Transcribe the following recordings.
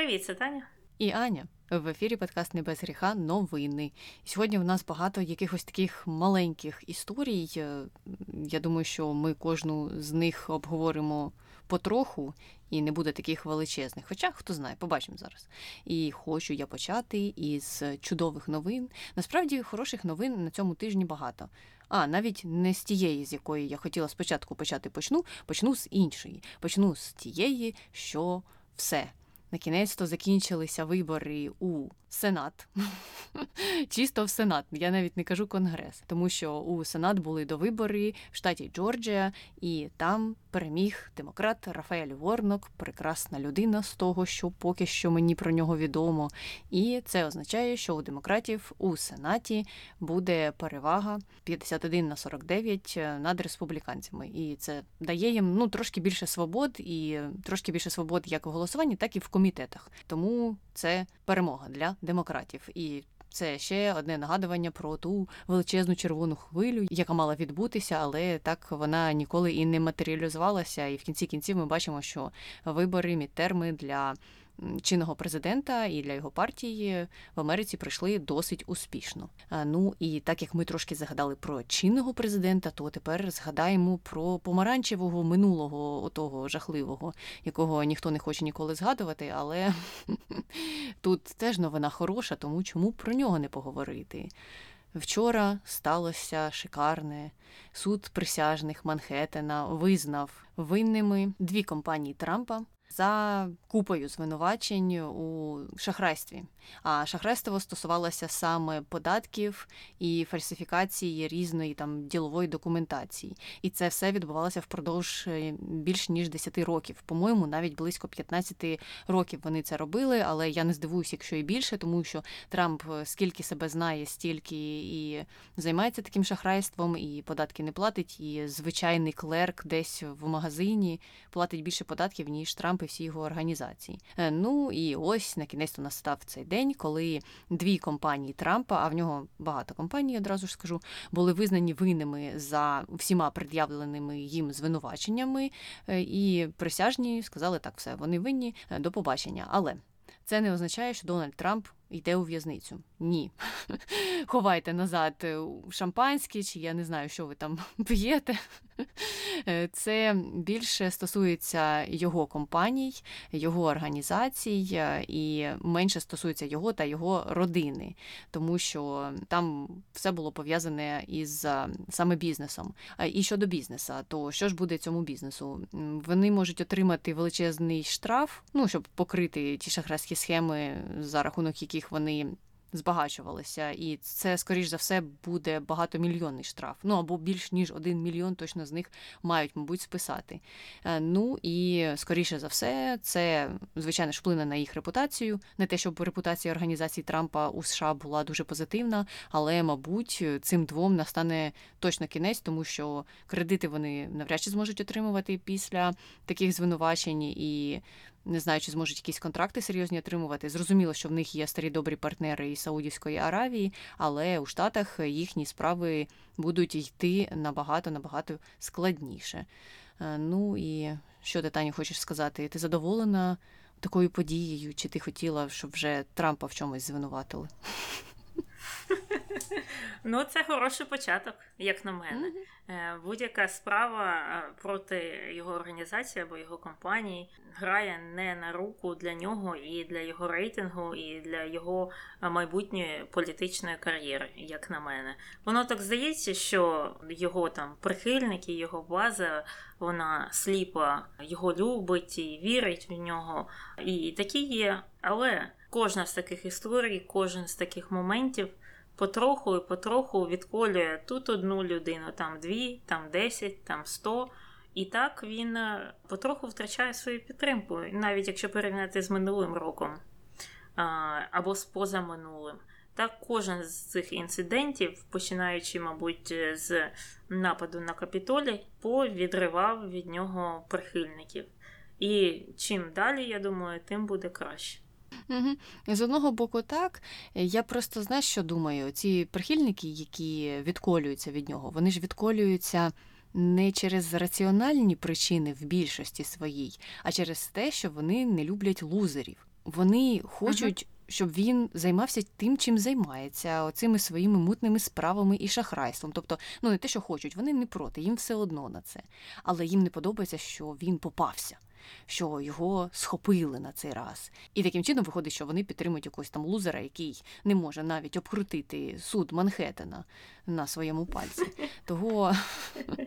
Привіт, це Таня. І Аня. В ефірі подкаст «Не без гріха новини. Сьогодні в нас багато якихось таких маленьких історій. Е, я думаю, що ми кожну з них обговоримо потроху і не буде таких величезних. Хоча хто знає, побачимо зараз. І хочу я почати із чудових новин. Насправді хороших новин на цьому тижні багато. А навіть не з тієї, з якої я хотіла спочатку почати почну, почну з іншої. Почну з тієї, що все на кінець то закінчилися вибори у Сенат. Чисто в Сенат. Я навіть не кажу Конгрес, тому що у Сенат були до вибори в штаті Джорджія, і там переміг демократ Рафаель Ворнок, прекрасна людина з того, що поки що мені про нього відомо. І це означає, що у демократів у Сенаті буде перевага 51 на 49 над республіканцями. І це дає їм ну трошки більше свобод, і трошки більше свобод як в голосуванні, так і в комітетах. Тому це перемога для демократів. І це ще одне нагадування про ту величезну червону хвилю, яка мала відбутися, але так вона ніколи і не матеріалізувалася. І в кінці кінців ми бачимо, що вибори, мідтерми для чинного президента і для його партії в Америці пройшли досить успішно. Ну і так як ми трошки згадали про чинного президента, то тепер згадаємо про помаранчевого минулого, отого жахливого, якого ніхто не хоче ніколи згадувати, але тут теж новина хороша, тому чому про нього не поговорити. Вчора сталося шикарне. Суд присяжних Манхеттена визнав винними дві компанії Трампа за купою звинувачень у шахрайстві. А шахрайство стосувалося саме податків і фальсифікації різної там ділової документації. І це все відбувалося впродовж е, більш ніж 10 років. По-моєму, навіть близько 15 років вони це робили, але я не здивуюся, якщо і більше, тому що Трамп е, скільки себе знає, стільки і займається таким шахрайством, і податки не платить. І звичайний клерк десь в магазині платить більше податків ніж Трамп і всі його організації. Е, ну і ось на кінець настав цей день, коли дві компанії Трампа, а в нього багато компаній, одразу ж скажу, були визнані винними за всіма пред'явленими їм звинуваченнями, е, і присяжні сказали так, все вони винні е, до побачення. Але це не означає, що Дональд Трамп йде у в'язницю. Ні. Ховайте назад е, шампанське, чи я не знаю, що ви там п'єте. Е, це більше стосується його компаній, його організацій е, і менше стосується його та його родини, тому що там все було пов'язане із саме бізнесом. І щодо бізнесу, то що ж буде цьому бізнесу? Вони можуть отримати величезний штраф, ну щоб покрити ті шахрайські схеми, за рахунок яких яких вони збагачувалися, і це, скоріш за все, буде багатомільйонний штраф. Ну або більш ніж один мільйон точно з них мають, мабуть, списати. Е, ну і скоріше за все, це звичайно ж вплине на їх репутацію. Не те, щоб репутація організації Трампа у США була дуже позитивна, але, мабуть, цим двом настане точно кінець, тому що кредити вони навряд чи зможуть отримувати після таких звинувачень і не знаю, чи зможуть якісь контракти серйозні отримувати. Зрозуміло, що в них є старі добрі партнери із Саудівської Аравії, але у Штатах їхні справи будуть йти набагато набагато складніше. Е, ну і що ти, Таню, хочеш сказати? Ти задоволена такою подією? Чи ти хотіла, щоб вже Трампа в чомусь звинуватили? Ну, це хороший початок, як на мене. Mm-hmm. Будь-яка справа е, проти його організації або його компанії грає не на руку для нього і для його рейтингу, і для його е, майбутньої політичної кар'єри, як на мене. Воно так здається, що його там прихильники, його база, вона сліпа, його любить і вірить в нього. І такі є. Але кожна з таких історій, кожен з таких моментів потроху і потроху відколює тут одну людину, там дві, там десять, там сто. І так він е, потроху втрачає свою підтримку, навіть якщо порівняти з минулим роком або з позаминулим. Так, кожен з цих інцидентів, починаючи, мабуть, з нападу на капітолій, повідривав від нього прихильників. І чим далі, я думаю, тим буде краще. Угу. З одного боку, так. Я просто знаєш, що думаю, ці прихильники, які відколюються від нього, вони ж відколюються. Не через раціональні причини в більшості своїй, а через те, що вони не люблять лузерів. вони хочуть, щоб він займався тим, чим займається, оцими своїми мутними справами і шахрайством. Тобто, ну не те, що хочуть, вони не проти, їм все одно на це. Але їм не подобається, що він попався. Що його схопили на цей раз, і таким чином виходить, що вони підтримують якогось там лузера, який не може навіть обкрутити суд Манхеттена на своєму пальці. Того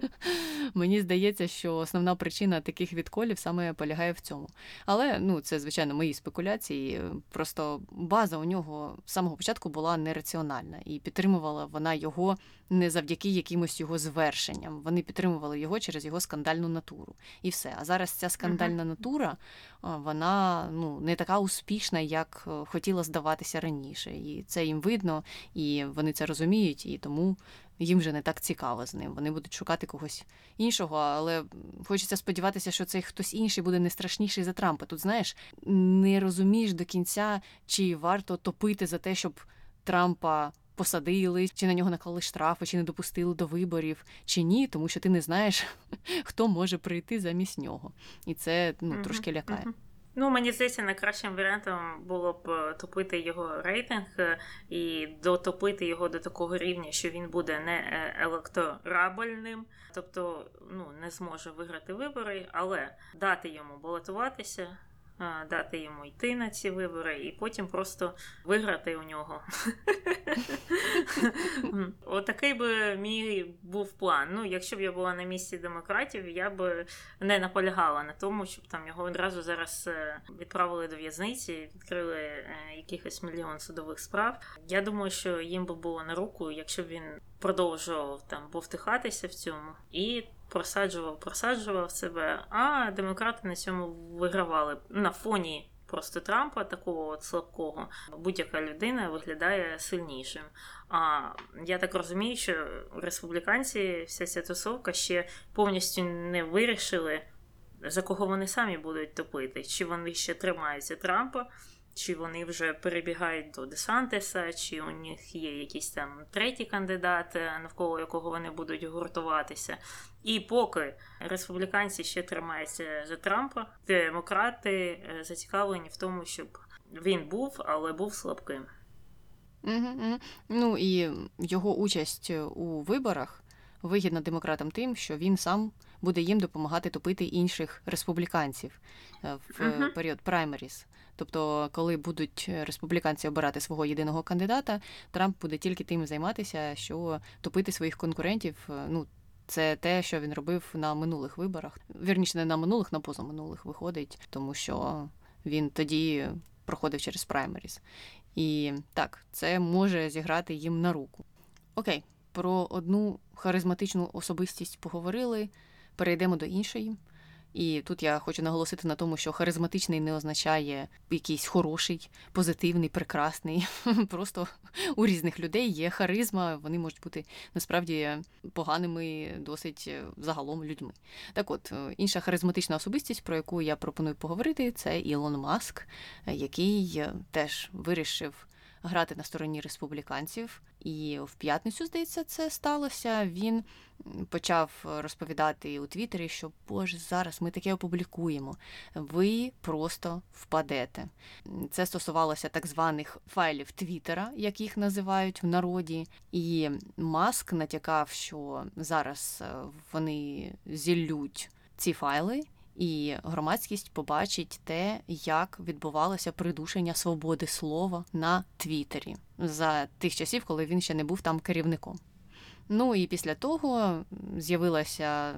мені здається, що основна причина таких відколів саме полягає в цьому. Але ну це звичайно мої спекуляції. Просто база у нього з самого початку була нераціональна, і підтримувала вона його не завдяки якимось його звершенням. Вони підтримували його через його скандальну натуру. І все. А зараз ця скандальна натура вона ну не така успішна, як е, хотіла здаватися раніше. І це їм видно, і вони це розуміють, і тому їм вже не так цікаво з ним. Вони будуть шукати когось іншого, але хочеться сподіватися, що цей хтось інший буде не страшніший за Трампа. Тут знаєш, не розумієш до кінця, чи варто топити за те, щоб Трампа. Посадили, чи на нього наклали штрафи, чи не допустили до виборів, чи ні, тому що ти не знаєш, хто може прийти замість нього. І це ну, трошки лякає. Ну, мені здається, найкращим варіантом було б е, топити його рейтинг е, і дотопити його до такого рівня, що він буде не е, електорабельним, тобто ну, не зможе виграти вибори, але дати йому балотуватися дати йому йти на ці вибори, і потім просто виграти у нього. Отакий би мій був план. Ну, якщо б я була на місці демократів, я б не наполягала на тому, щоб там його одразу зараз е, відправили до в'язниці, відкрили е, якихось мільйон судових справ. Я думаю, що їм би було на руку, якщо б він продовжував там повтихатися в цьому і просаджував, просаджував себе, а демократи на цьому вигравали на фоні. Просто Трампа, такого от слабкого, будь-яка людина виглядає сильнішим. А я так розумію, що республіканці, вся ця тусовка ще повністю не вирішили, за кого вони самі будуть топити, чи вони ще тримаються Трампа, чи вони вже перебігають до Десантеса, чи у них є якийсь там третій кандидат, навколо якого вони будуть гуртуватися. І поки республіканці ще тримаються за Трампа, демократи е, зацікавлені в тому, щоб він був, але був слабким. Угу, Ну і його участь у виборах вигідна демократам тим, що він сам буде їм допомагати топити інших республіканців е, в uh період праймеріс. Тобто, коли будуть республіканці обирати свого єдиного кандидата, Трамп буде тільки тим займатися, що топити своїх конкурентів. Е, ну це те, що він робив на минулих виборах. Вірніше, не на минулих, на позаминулих виходить, тому що він тоді проходив через праймеріс. І так, це може зіграти їм на руку. Окей, про одну харизматичну особистість поговорили. Перейдемо до іншої. І тут я хочу наголосити на тому, що харизматичний не означає якийсь хороший, позитивний, прекрасний. Просто у різних людей є харизма, вони можуть бути насправді поганими, досить е, загалом людьми. Так от, е, інша харизматична особистість, про яку я пропоную поговорити, це Ілон Маск, який е, теж вирішив грати на стороні республіканців. І в п'ятницю, здається, це сталося. Він почав розповідати у Твіттері, що Боже, зараз ми таке опублікуємо. Ви просто впадете. Це стосувалося так званих файлів Твіттера, як їх називають в народі. І Маск натякав, що зараз е, вони зіллють ці файли і громадськість побачить те, як відбувалося придушення свободи слова на Твіттері за тих часів, коли він ще не був там керівником. Ну і після того з'явилася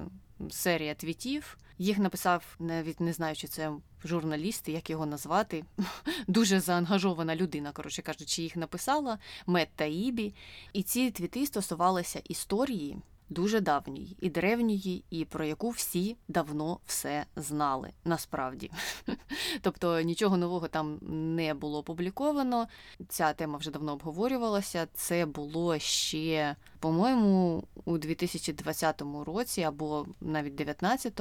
серія твітів. Їх написав навіть не знаю, чи це журналіст, як його назвати. Дуже заангажована людина, коротше кажучи, їх написала Мет Таїбі. І ці твіти стосувалися історії дуже давньої і древньої, і про яку всі давно все знали насправді. Тобто нічого нового там не було опубліковано. Ця тема вже давно обговорювалася. Це було ще по-моєму, у 2020 році або навіть 2019,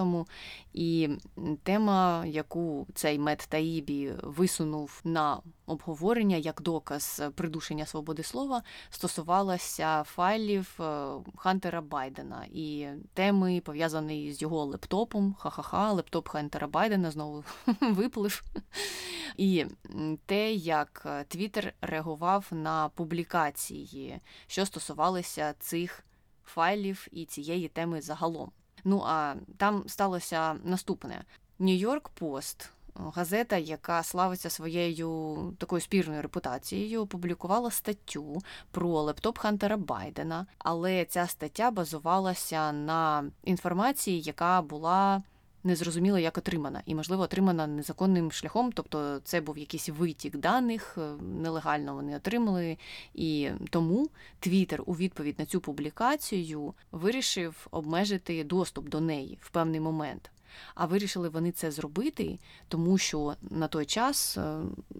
і тема, яку цей Мет Таїбі висунув на обговорення як доказ придушення свободи слова, стосувалася файлів е, Хантера Байдена і теми пов'язані з його лептопом. Ха-ха-ха, лептоп Хантера Байдена знову виплив. І те, як Твіттер реагував на публікації, що стосувалися цих файлів і цієї теми загалом. Ну а там сталося наступне: Нью-Йорк Пост. Газета, яка славиться своєю такою спірною репутацією, опублікувала статтю про лептоп Хантера Байдена, але ця стаття базувалася на інформації, яка була незрозуміло, як отримана, і, можливо, отримана незаконним шляхом, тобто це був якийсь витік даних, е, нелегально вони отримали. І тому Твіттер у відповідь на цю публікацію вирішив обмежити доступ до неї в певний момент. А вирішили вони це зробити, тому що на той час е,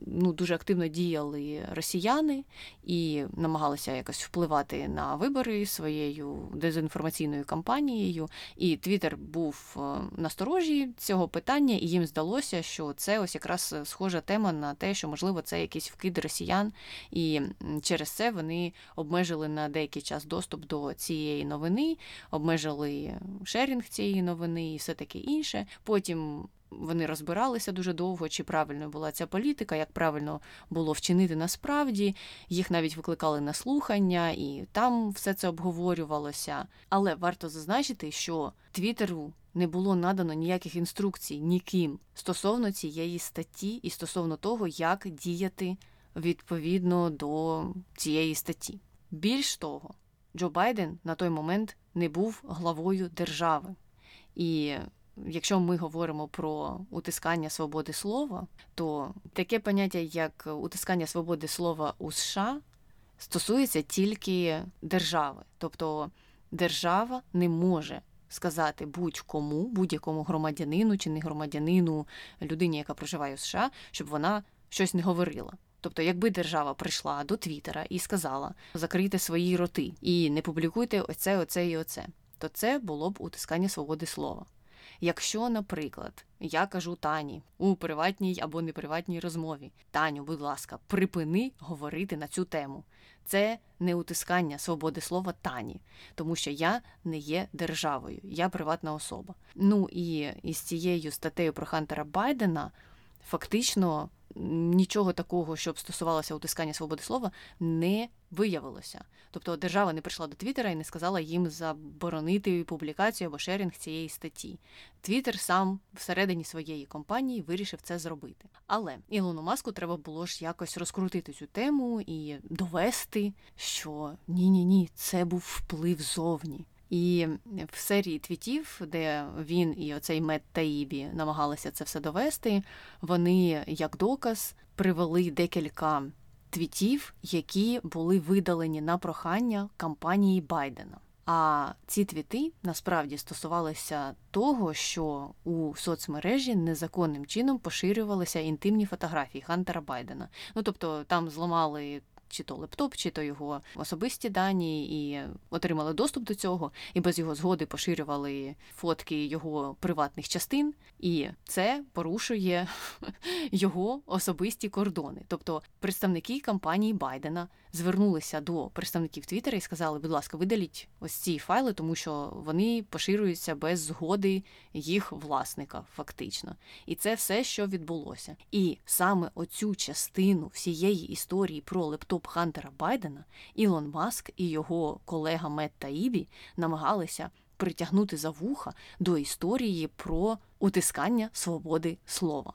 ну, дуже активно діяли росіяни і намагалися якось впливати на вибори своєю дезінформаційною кампанією. І Твіттер був е, насторожі цього питання, і їм здалося, що це ось якраз схожа тема на те, що можливо це якийсь вкид росіян, і через це вони обмежили на деякий час доступ до цієї новини, обмежили шерінг цієї новини і все таке інше інше. Потім вони розбиралися дуже довго, чи правильно була ця політика, як правильно було вчинити насправді. Їх навіть викликали на слухання, і там все це обговорювалося. Але варто зазначити, що Твіттеру не було надано ніяких інструкцій ніким стосовно цієї статті і стосовно того, як діяти відповідно до цієї статті. Більш того, Джо Байден на той момент не був главою держави. І Якщо ми говоримо про утискання свободи слова, то таке поняття, як утискання свободи слова у США, стосується тільки держави. Тобто держава не може сказати будь-кому, будь-якому громадянину чи не громадянину, людині, яка проживає у США, щоб вона щось не говорила. Тобто, якби держава прийшла до Твіттера і сказала закрийте свої роти і не публікуйте оце, оце і оце, то це було б утискання свободи слова. Якщо, наприклад, я кажу Тані у приватній або неприватній розмові, Таню, будь ласка, припини говорити на цю тему. Це не утискання свободи слова Тані, тому що я не є державою, я приватна особа. Ну і із цією статтею про Хантера Байдена фактично нічого такого, щоб стосувалося утискання свободи слова, не виявилося. Тобто держава не прийшла до Твіттера і не сказала їм заборонити публікацію або шерінг цієї статті. Твіттер сам всередині своєї компанії вирішив це зробити. Але Ілону Маску треба було ж якось розкрутити цю тему і довести, що ні, ні, ні, це був вплив зовні. І в серії твітів, де він і оцей Мет Таїбі намагалися це все довести, вони як доказ привели декілька твітів, які були видалені на прохання кампанії Байдена. А ці твіти насправді стосувалися того, що у соцмережі незаконним чином поширювалися інтимні фотографії Хантера Байдена. Ну тобто там зламали чи то лептоп, чи то його особисті дані, і отримали доступ до цього, і без його згоди поширювали фотки його приватних частин, і це порушує його особисті кордони. Тобто представники кампанії Байдена звернулися до представників Твіттера і сказали, будь ласка, видаліть ось ці файли, тому що вони поширюються без згоди їх власника, фактично. І це все, що відбулося. І саме оцю частину всієї історії про лептоп Хантера Байдена Ілон Маск і його колега Мет Таїбі намагалися притягнути за вуха до історії про утискання свободи слова.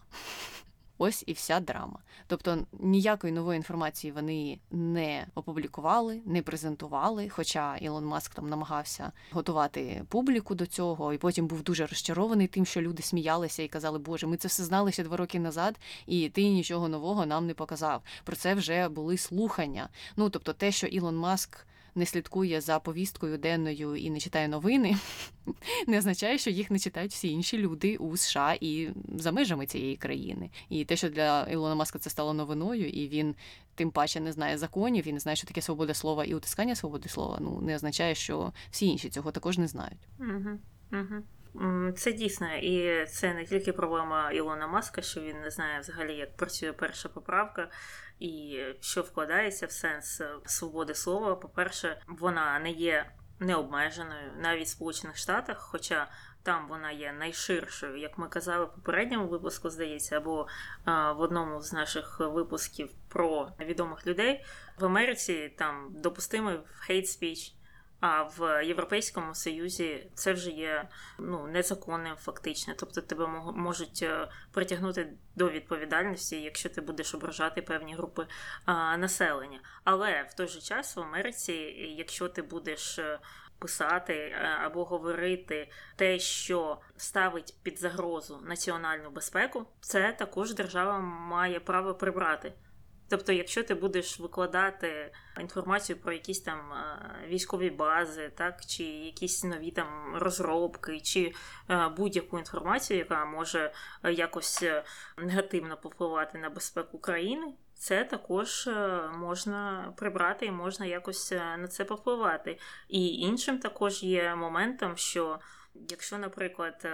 Ось і вся драма. Тобто ніякої нової інформації вони не опублікували, не презентували. Хоча Ілон Маск там намагався готувати публіку до цього, і потім був дуже розчарований тим, що люди сміялися і казали, Боже, ми це все знали ще два роки назад, і ти нічого нового нам не показав. Про це вже були слухання. Ну тобто, те, що Ілон Маск не слідкує за повісткою денною і не читає новини, не означає, що їх не читають всі інші люди у США і за межами цієї країни. І те, що для Ілона Маска це стало новиною, і він тим паче не знає законів, він не знає, що таке свобода слова і утискання свободи слова. Ну не означає, що всі інші цього також не знають. Угу, угу. Це дійсно, і це не тільки проблема Ілона Маска, що він не знає взагалі, як працює перша поправка, і що вкладається в сенс свободи слова. По-перше, вона не є необмеженою навіть в Сполучених Штатах, хоча там вона є найширшою, як ми казали в попередньому випуску, здається, або а, в одному з наших випусків про відомих людей в Америці там допустимий hate speech, а в Європейському Союзі це вже є ну, незаконним фактично. Тобто тебе можуть е, притягнути до відповідальності, якщо ти будеш ображати певні групи а, населення. Але в той же час в Америці, якщо ти будеш е, писати е, або говорити те, що ставить під загрозу національну безпеку, це також держава має право прибрати. Тобто, якщо ти будеш викладати інформацію про якісь там е, військові бази, так, чи якісь нові там розробки, чи е, будь-яку інформацію, яка може якось негативно попливати на безпеку країни, це також можна прибрати і можна якось на це попливати. І іншим також є моментом, що якщо, наприклад,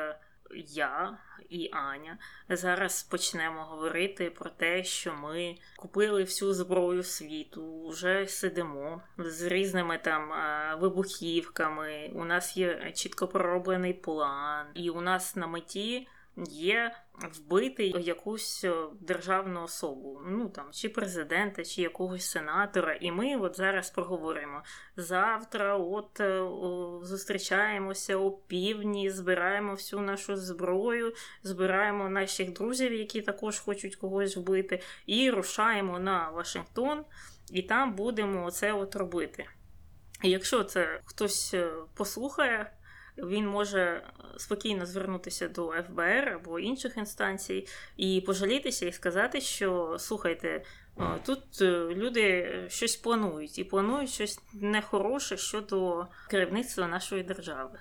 я і Аня зараз почнемо говорити про те, що ми купили всю зброю світу, вже сидимо з різними там вибухівками. У нас є чітко пророблений план, і у нас на меті є вбити якусь е, державну особу, ну там чи президента, чи якогось сенатора. І ми от зараз проговоримо завтра. От е, зустрічаємося о півдні, збираємо всю нашу зброю, збираємо наших друзів, які також хочуть когось вбити, і рушаємо на Вашингтон, і там будемо це от робити. І якщо це хтось е, послухає він може е, спокійно звернутися до ФБР або інших інстанцій і пожалітися і сказати, що слухайте. Е, тут е, люди щось планують і планують щось нехороше щодо керівництва нашої держави.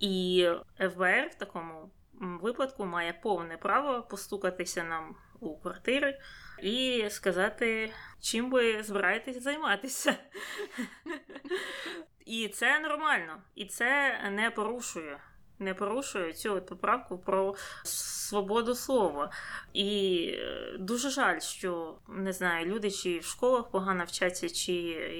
І ФБР в такому випадку має повне право постукатися нам у квартири і сказати, чим ви збираєтесь займатися. І це нормально, і це не порушує. Не порушує цю поправку про свободу слова. І е, дуже жаль, що не знаю, люди чи в школах погано вчаться, чи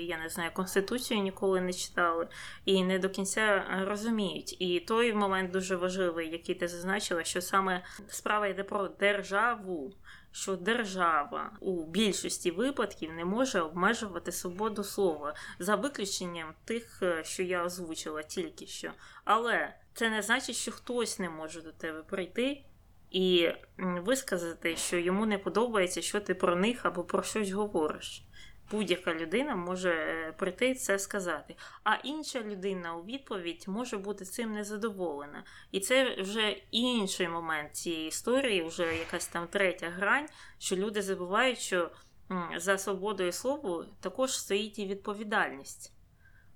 я не знаю, конституцію ніколи не читали і не до кінця розуміють. І той момент дуже важливий, який ти зазначила, що саме справа йде про державу що держава у більшості випадків не може обмежувати свободу слова за виключенням тих, е, що я озвучила тільки що. Але це не значить, що хтось не може до тебе прийти. І висказати, що йому не подобається, що ти про них або про щось говориш будь-яка людина може е, прийти це сказати. А інша людина у відповідь може бути цим незадоволена. І це вже інший момент цієї історії, вже якась там третя грань, що люди забувають, що за свободою слова також стоїть і відповідальність.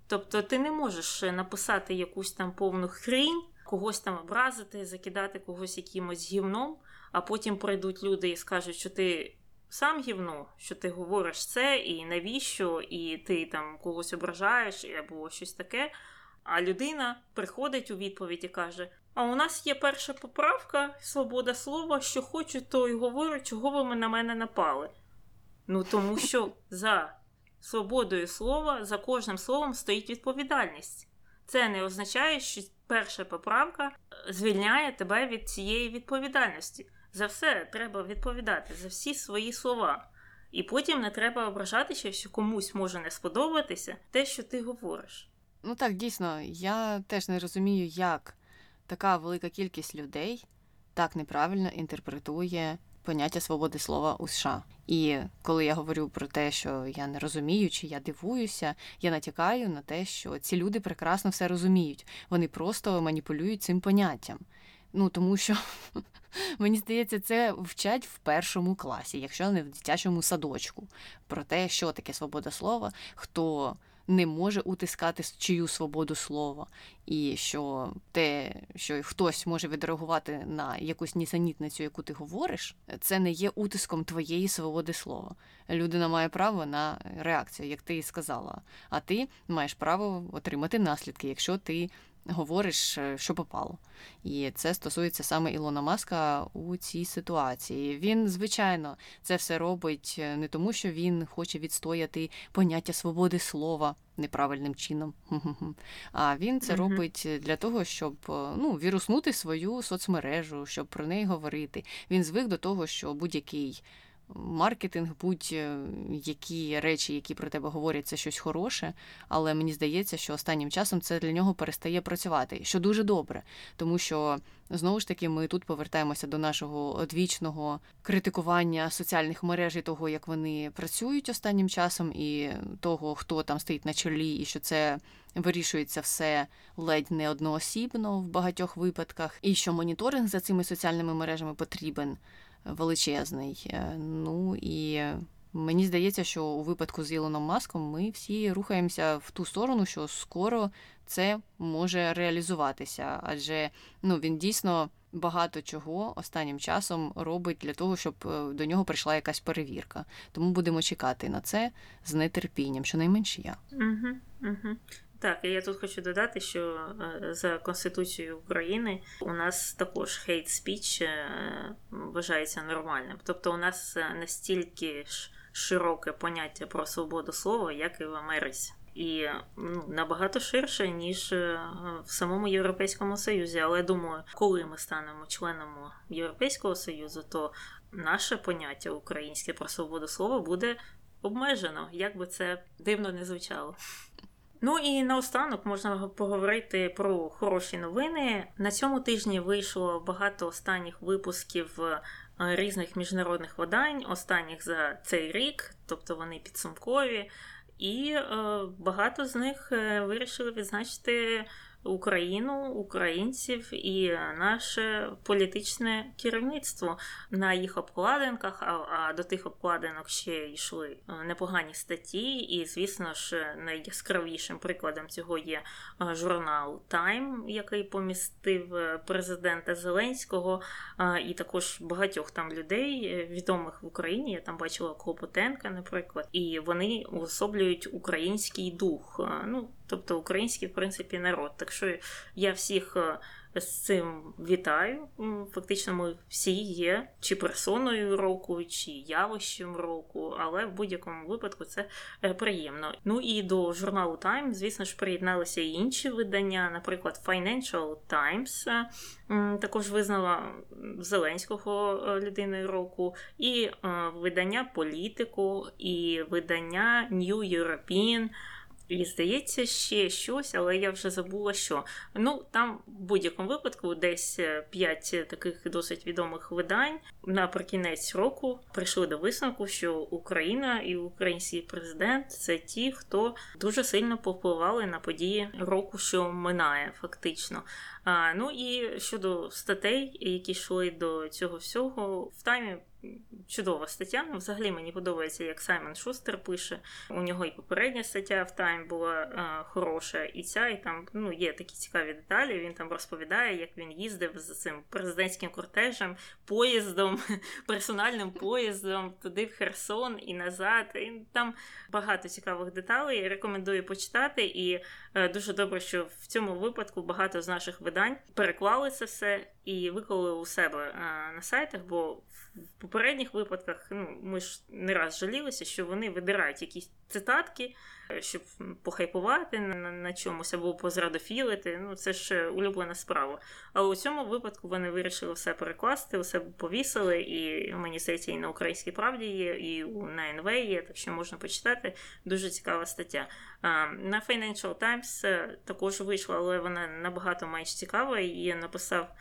Тобто ти не можеш написати якусь там повну хрінь, когось там образити, закидати когось якимось гівном, а потім прийдуть люди і скажуть, що ти сам гівно, що ти говориш це, і навіщо, і ти там когось ображаєш, або щось таке. А людина приходить у відповідь і каже: А у нас є перша поправка, свобода слова, що хочу, то й говорю, чого ви на мене напали. Ну тому що за свободою слова, за кожним словом стоїть відповідальність. Це не означає, що перша поправка звільняє тебе від цієї відповідальності. За все треба відповідати за всі свої слова. І потім не треба ображатися, що комусь може не сподобатися те, що ти говориш. Ну так, дійсно, я теж не розумію, як така велика кількість людей так неправильно інтерпретує поняття свободи слова у США. І коли я говорю про те, що я не розумію, чи я дивуюся, я натякаю на те, що ці люди прекрасно все розуміють. Вони просто маніпулюють цим поняттям. Ну тому що мені здається, це вчать в першому класі, якщо не в дитячому садочку, про те, що таке свобода слова, хто не може утискати чию свободу слова, і що те, що хтось може відреагувати на якусь нісенітницю, яку ти говориш, це не є утиском твоєї свободи слова. Людина має право на реакцію, як ти і сказала. А ти маєш право отримати наслідки, якщо ти говориш, е, що попало. І це стосується саме Ілона Маска у цій ситуації. Він, звичайно, це все робить е, не тому, що він хоче відстояти поняття свободи слова неправильним чином. А він це угу. робить для того, щоб е, ну, віруснути свою соцмережу, щоб про неї говорити. Він звик до того, що будь-який маркетинг, будь-які речі, які про тебе говорять, це щось хороше, але мені здається, що останнім часом це для нього перестає працювати, що дуже добре, тому що знову ж таки ми тут повертаємося до нашого одвічного критикування соціальних мереж і того, як вони працюють останнім часом, і того, хто там стоїть на чолі, і що це. Вирішується все ледь не одноосібно в багатьох випадках, і що моніторинг за цими соціальними мережами потрібен величезний. Е, ну і мені здається, що у випадку з Ілоном Маском ми всі рухаємося в ту сторону, що скоро це може реалізуватися, адже ну він дійсно. Багато чого останнім часом робить для того, щоб е, до нього прийшла якась перевірка. Тому будемо чекати на це з нетерпінням, щонайменше я. Угу, угу. Так, і я тут хочу додати, що е, за Конституцією України у нас також хейт спіч вважається нормальним. Тобто, у нас е, настільки ж широке поняття про свободу слова, як і в Америці. І ну, набагато ширше, ніж е, в самому Європейському Союзі. Але думаю, коли ми станемо членом Європейського Союзу, то наше поняття українське про свободу слова буде обмежено, як би це дивно не звучало. Ну і наостанок можна поговорити про хороші новини. На цьому тижні вийшло багато останніх випусків е, різних міжнародних видань, останніх за цей рік, тобто вони підсумкові, і е, багато з них е, вирішили відзначити Україну, українців і наше політичне керівництво на їх обкладинках. А, а до тих обкладинок ще йшли е, непогані статті, і, звісно ж, найяскравішим прикладом цього є е, журнал Time, який помістив е, президента Зеленського, і також багатьох там людей, відомих в Україні. Я там бачила Клопотенка, наприклад, і вони уособлюють український дух. Ну, тобто український, в принципі, народ. Так що я всіх е, з цим вітаю. Фактично, ми всі є чи персоною року, чи явищем року, але в будь-якому випадку це е, приємно. Ну і до журналу Time, звісно ж, приєдналися і інші видання, наприклад, Financial Times е, також визнала Зеленського людиною року, і видання Політику, і видання New European. І здається, ще щось, але я вже забула, що. Ну, там в будь-якому випадку десь е, п'ять таких досить відомих видань наприкінець року прийшли до висновку, що Україна і український президент це ті, хто дуже сильно повпливали на події року, що минає, фактично. А, Ну і щодо статей, які йшли до цього всього, в таймі чудова стаття. Ну, взагалі мені подобається, як Саймон Шустер пише. У нього і попередня стаття в Тайм була а, хороша, і ця, і там ну, є такі цікаві деталі. Він там розповідає, як він їздив з цим президентським кортежем, поїздом, персональним поїздом туди в Херсон і назад. І Там багато цікавих деталей. Рекомендую почитати. І е, дуже добре, що в цьому випадку багато з наших видань переклали це все і виклали у себе е, на сайтах. бо в попередніх випадках ну, ми ж не раз жалілися, що вони вибирають якісь цитатки, щоб похайпувати на, на чомусь або позрадофілити. Ну, це ж улюблена справа. Але у цьому випадку вони вирішили все перекласти, все повісили, і мені здається, і на українській правді є, і на НВ є, так що можна почитати. Дуже цікава стаття. На Financial Times е, також вийшла, але вона набагато менш цікава. Її написав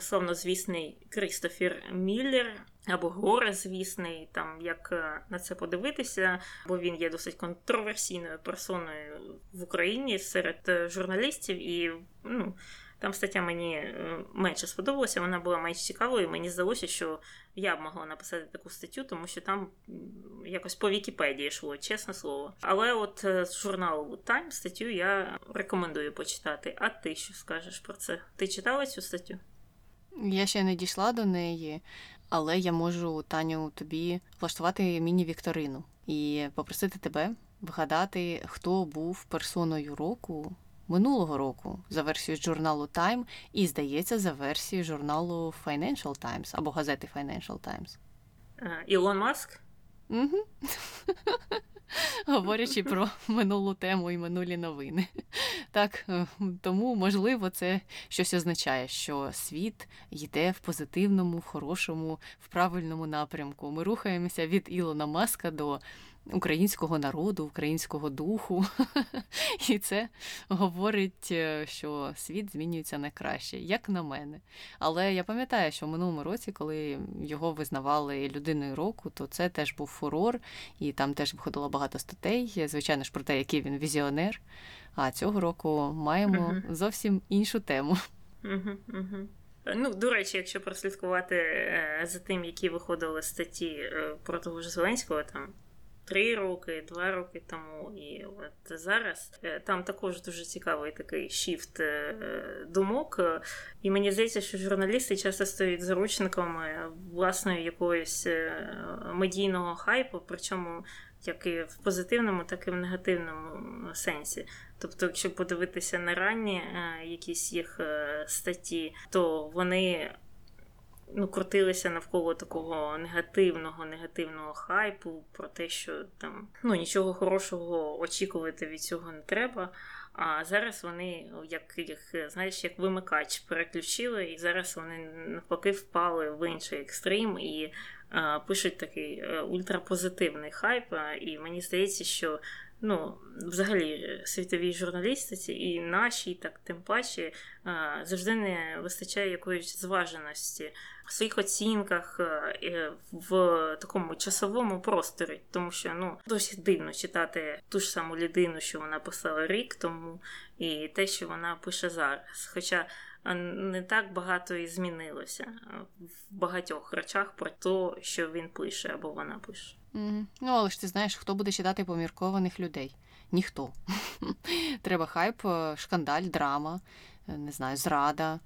славнозвісний Крістофер Міллер або горе звісний, там як е, на це подивитися, бо він є досить контроверсійною персоною в Україні серед е, журналістів і ну. Там стаття мені е, менше сподобалася, вона була менш цікавою. Мені здалося, що я б могла написати таку статтю, тому що там якось по Вікіпедії йшло, чесне слово. Але от з журналу Time статтю я рекомендую почитати. А ти що скажеш про це? Ти читала цю статтю? Я ще не дійшла до неї, але я можу, Таню, тобі влаштувати міні-вікторину і попросити тебе вгадати, хто був персоною року минулого року за версією журналу Time і, здається, за версією журналу Financial Times або газети Financial Times. Ілон Маск? Угу. Говорячи про минулу тему і минулі новини. Так, е, тому, можливо, це щось означає, що світ йде в позитивному, хорошому, в правильному напрямку. Ми рухаємося від Ілона Маска до українського народу, українського духу. І це говорить, е, що світ змінюється на краще, як на мене. Але я пам'ятаю, що в минулому році, коли його визнавали людиною року, то це теж був фурор, і там теж виходило багато статей, звичайно ж, про те, який він візіонер. А цього року маємо зовсім іншу тему. Ну, до речі, якщо прослідкувати е, за тим, які виходили статті е, про того ж Зеленського, там три роки, два роки тому, і от зараз е, там також дуже цікавий такий шіфт е, думок. І мені здається, що журналісти часто стають заручниками власної якоїсь е, медійного хайпу, причому як і в позитивному, так і в негативному сенсі. Тобто, якщо подивитися на ранні якісь їх статті, то вони ну, крутилися навколо такого негативного, негативного хайпу про те, що там ну, нічого хорошого очікувати від цього не треба. А зараз вони, як як знаєш, як вимикач переключили, і зараз вони навпаки впали в інший екстрим і а, пишуть такий е, ультрапозитивний хайп. І мені здається, що ну, взагалі світовій журналістиці і нашій, так тим паче, завжди не вистачає якоїсь зваженості в своїх оцінках е, в такому часовому просторі, тому що ну досить дивно читати ту ж саму людину, що вона писала рік тому, і те, що вона пише зараз. Хоча не так багато і змінилося в багатьох речах про те, що він пише або вона пише. Ну, але ж ти знаєш, хто буде читати поміркованих людей? Ніхто. Треба хайп, е, шкандаль, драма, е, не знаю, зрада.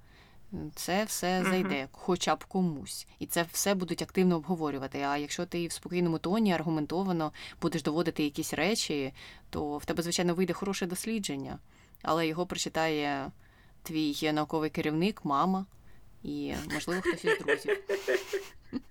Це все зайде, хоча б комусь, і це все будуть активно обговорювати. А якщо ти в спокійному тоні аргументовано будеш доводити якісь речі, то в тебе, звичайно, вийде хороше дослідження, але його прочитає твій науковий керівник, мама і, можливо, хтось із друзів.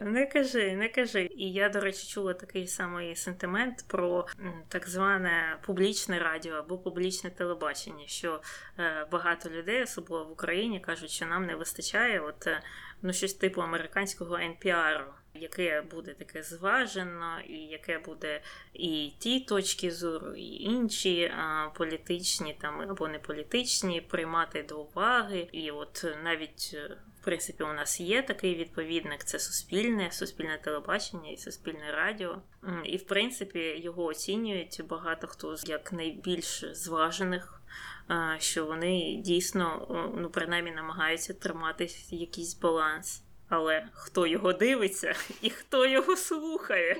Не кажи, не кажи. І я, до речі, чула такий самий сентимент про так зване публічне радіо або публічне телебачення, що е, багато людей, особливо в Україні, кажуть, що нам не вистачає от е, ну щось типу американського NPR, яке буде таке зважено, і яке буде і ті точки зору, і інші а, політичні там або не політичні приймати до уваги. І от навіть е, принципі, у нас є такий відповідник: це суспільне, суспільне телебачення і суспільне радіо. І, в принципі, його оцінюють багато хто як найбільш зважених, що вони дійсно, ну, принаймні, намагаються тримати якийсь баланс. Але хто його дивиться і хто його слухає?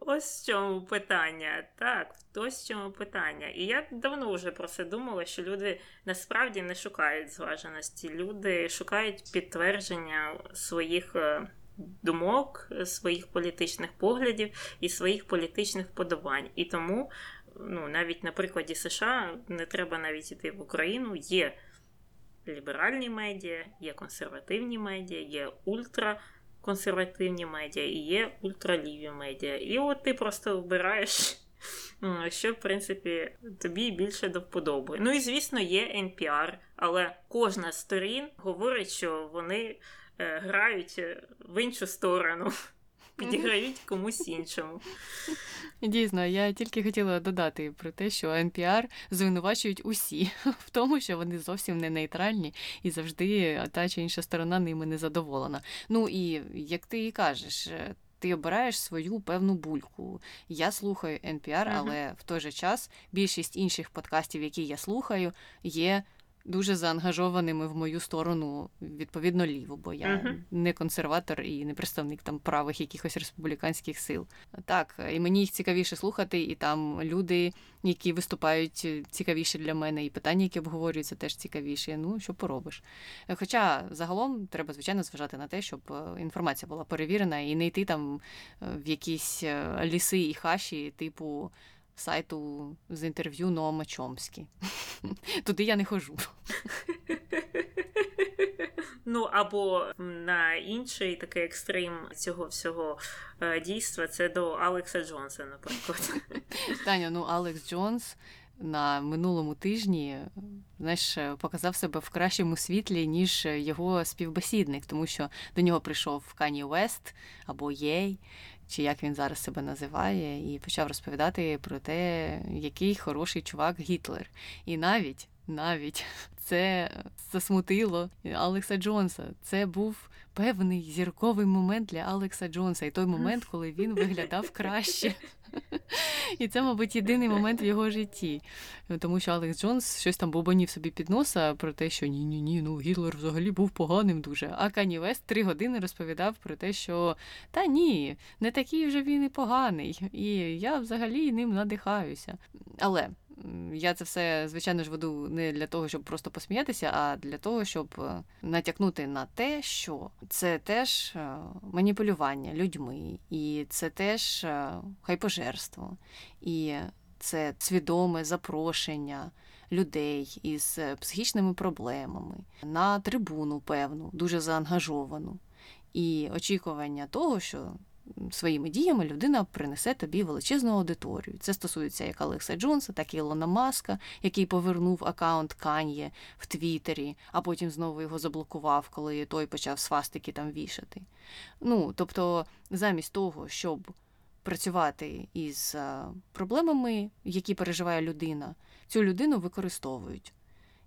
Ось в чому питання. Так, ось в чому питання. І я давно вже про це думала, що люди насправді не шукають зваженості. Люди шукають підтвердження своїх е, думок, своїх політичних поглядів і своїх політичних вподобань. І тому, ну, навіть на прикладі США не треба навіть іти в Україну. Є ліберальні медіа, є консервативні медіа, є ультраконсервативні медіа і є ультраліві медіа. І от ти просто вибираєш, що, в принципі, тобі більше до вподоби. Ну і, звісно, є NPR, але кожна з сторін говорить, що вони е, грають е, в іншу сторону підіграють комусь іншому. Дійсно, я тільки хотіла додати про те, що NPR звинувачують усі в тому, що вони зовсім не нейтральні і завжди та чи інша сторона ними не задоволена. Ну і як ти і кажеш. Е, ти обираєш свою певну бульку. Я слухаю NPR, але в той же час більшість інших подкастів, які я слухаю, є дуже заангажованими в мою сторону, відповідно, ліву, бо я Мгм. не консерватор і не представник там правих якихось республіканських сил. Так, і мені їх цікавіше слухати, і там люди, які виступають цікавіші для мене, і питання, які обговорюються, теж цікавіші. Ну, що поробиш. Хоча загалом треба, звичайно, зважати на те, щоб е, інформація була перевірена і не йти там е, в якісь е, ліси і хаші, типу сайту з інтерв'ю Ноама Чомскі. Туди я не хожу. Ну або на інший такий екстрим цього всього е, дійства це до Алекса Джонса, наприклад. Таня, ну Алекс Джонс на минулому тижні знаєш, показав себе в кращому світлі, ніж його співбесідник, тому що до нього прийшов Кані Вест або Єй, чи як він зараз себе називає, і почав розповідати про те, який хороший чувак Гітлер. І навіть навіть це засмутило Алекса Джонса. Це був певний зірковий момент для Алекса Джонса, і той момент, коли він виглядав краще. І це, мабуть, єдиний момент в його житті. Тому що Алекс Джонс щось там бубанів собі під носа про те, що ні-ні ні, ну Гітлер взагалі був поганим дуже. А Кані Вест три години розповідав про те, що та ні, не такий вже він і поганий, і я взагалі ним надихаюся. Але я це все, звичайно ж, веду не для того, щоб просто посміятися, а для того, щоб натякнути на те, що це теж маніпулювання людьми, і це теж хайпожерство, і це свідоме запрошення людей із психічними проблемами на трибуну, певну, дуже заангажовану, і очікування того, що своїми діями людина принесе тобі величезну аудиторію. Це стосується як Алекса Джонса, так і Ілона Маска, який повернув аккаунт Кан'є в Твіттері, а потім знову його заблокував, коли той почав свастики там вішати. Ну, тобто, замість того, щоб працювати із проблемами, які переживає людина, цю людину використовують.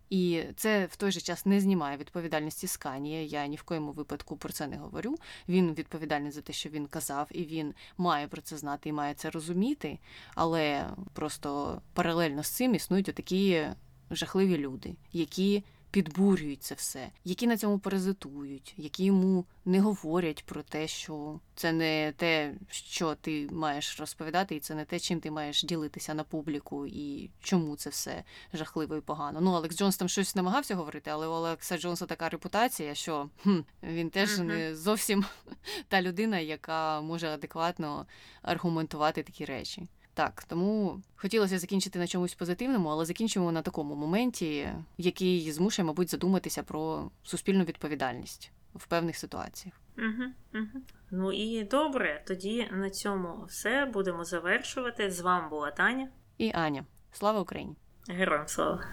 І це в той же час не знімає відповідальності з Канія. Я ні в коєму випадку про це не говорю. Він відповідальний за те, що він казав, і він має про це знати і має це розуміти. Але просто паралельно з цим існують такі жахливі люди, які підбурюють це все, які на цьому паразитують, які йому не говорять про те, що це не те, що ти маєш розповідати, і це не те, чим ти маєш ділитися на публіку, і чому це все жахливо і погано. Ну, Алекс Джонс там щось намагався говорити, але у Алекса Джонса така репутація, що хм, він теж uh-huh. не зовсім та людина, яка може адекватно аргументувати такі речі. Так, тому хотілося закінчити на чомусь позитивному, але закінчимо на такому моменті, який змушує, мабуть, задуматися про суспільну відповідальність в певних ситуаціях. Угу, угу. Ну і добре, тоді на цьому все будемо завершувати. З вами була Таня і Аня. Слава Україні! Героям слава!